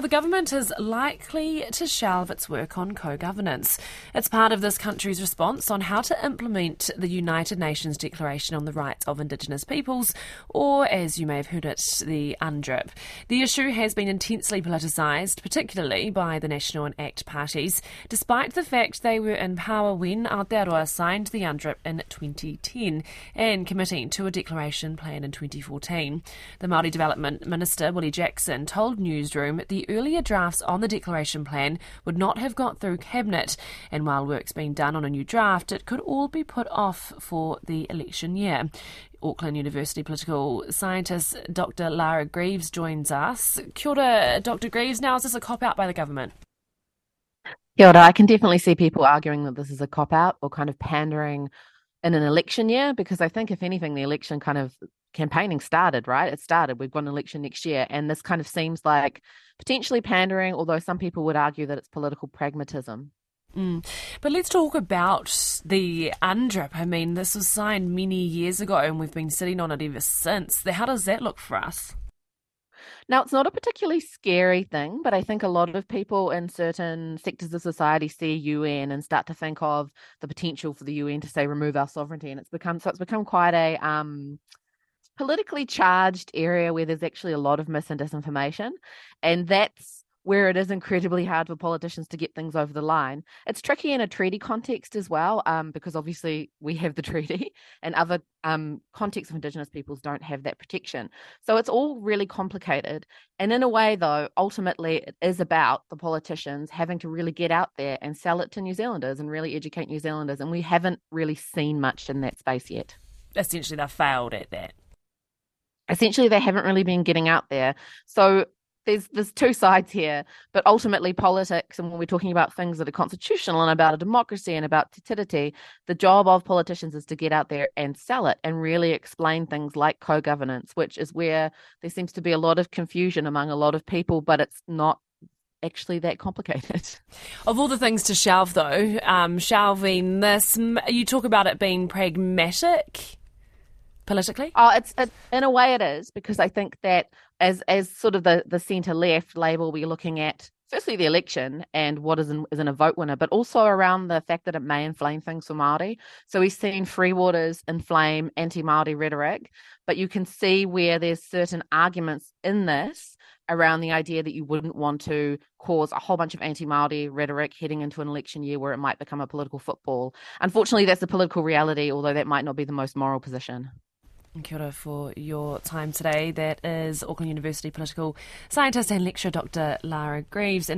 The government is likely to shelve its work on co governance. It's part of this country's response on how to implement the United Nations Declaration on the Rights of Indigenous Peoples, or as you may have heard it, the UNDRIP. The issue has been intensely politicised, particularly by the National and ACT parties, despite the fact they were in power when Aotearoa signed the UNDRIP in 2010 and committing to a declaration plan in 2014. The Māori Development Minister, Willie Jackson, told Newsroom the earlier drafts on the declaration plan would not have got through Cabinet, and while work's being done on a new draft, it could all be put off for the election year. Auckland University political scientist Dr. Lara Greaves joins us. Kia ora, Dr. Greaves. Now, is this a cop out by the government? Kia ora. I can definitely see people arguing that this is a cop out or kind of pandering in an election year because I think, if anything, the election kind of campaigning started, right? It started. We've got an election next year. And this kind of seems like potentially pandering, although some people would argue that it's political pragmatism. Mm. But let's talk about the UNDRIP. I mean, this was signed many years ago and we've been sitting on it ever since. How does that look for us? Now, it's not a particularly scary thing, but I think a lot of people in certain sectors of society see UN and start to think of the potential for the UN to say remove our sovereignty, and it's become so it's become quite a um, politically charged area where there's actually a lot of mis and disinformation. And that's where it is incredibly hard for politicians to get things over the line. It's tricky in a treaty context as well, um, because obviously we have the treaty and other um, contexts of Indigenous peoples don't have that protection. So it's all really complicated. And in a way, though, ultimately it is about the politicians having to really get out there and sell it to New Zealanders and really educate New Zealanders. And we haven't really seen much in that space yet. Essentially, they've failed at that essentially they haven't really been getting out there. So there's there's two sides here, but ultimately politics, and when we're talking about things that are constitutional and about a democracy and about te the job of politicians is to get out there and sell it and really explain things like co-governance, which is where there seems to be a lot of confusion among a lot of people, but it's not actually that complicated. Of all the things to shelve, though, um, shelving this, you talk about it being pragmatic politically? Oh, it's it, in a way it is because I think that as as sort of the the centre left Labour, we're looking at firstly the election and what is in, is in a vote winner, but also around the fact that it may inflame things for Maori. So we've seen Three Waters inflame anti-Maori rhetoric, but you can see where there's certain arguments in this around the idea that you wouldn't want to cause a whole bunch of anti-Maori rhetoric heading into an election year where it might become a political football. Unfortunately, that's the political reality, although that might not be the most moral position. Kia ora for your time today. That is Auckland University political scientist and lecturer Dr. Lara Greaves. And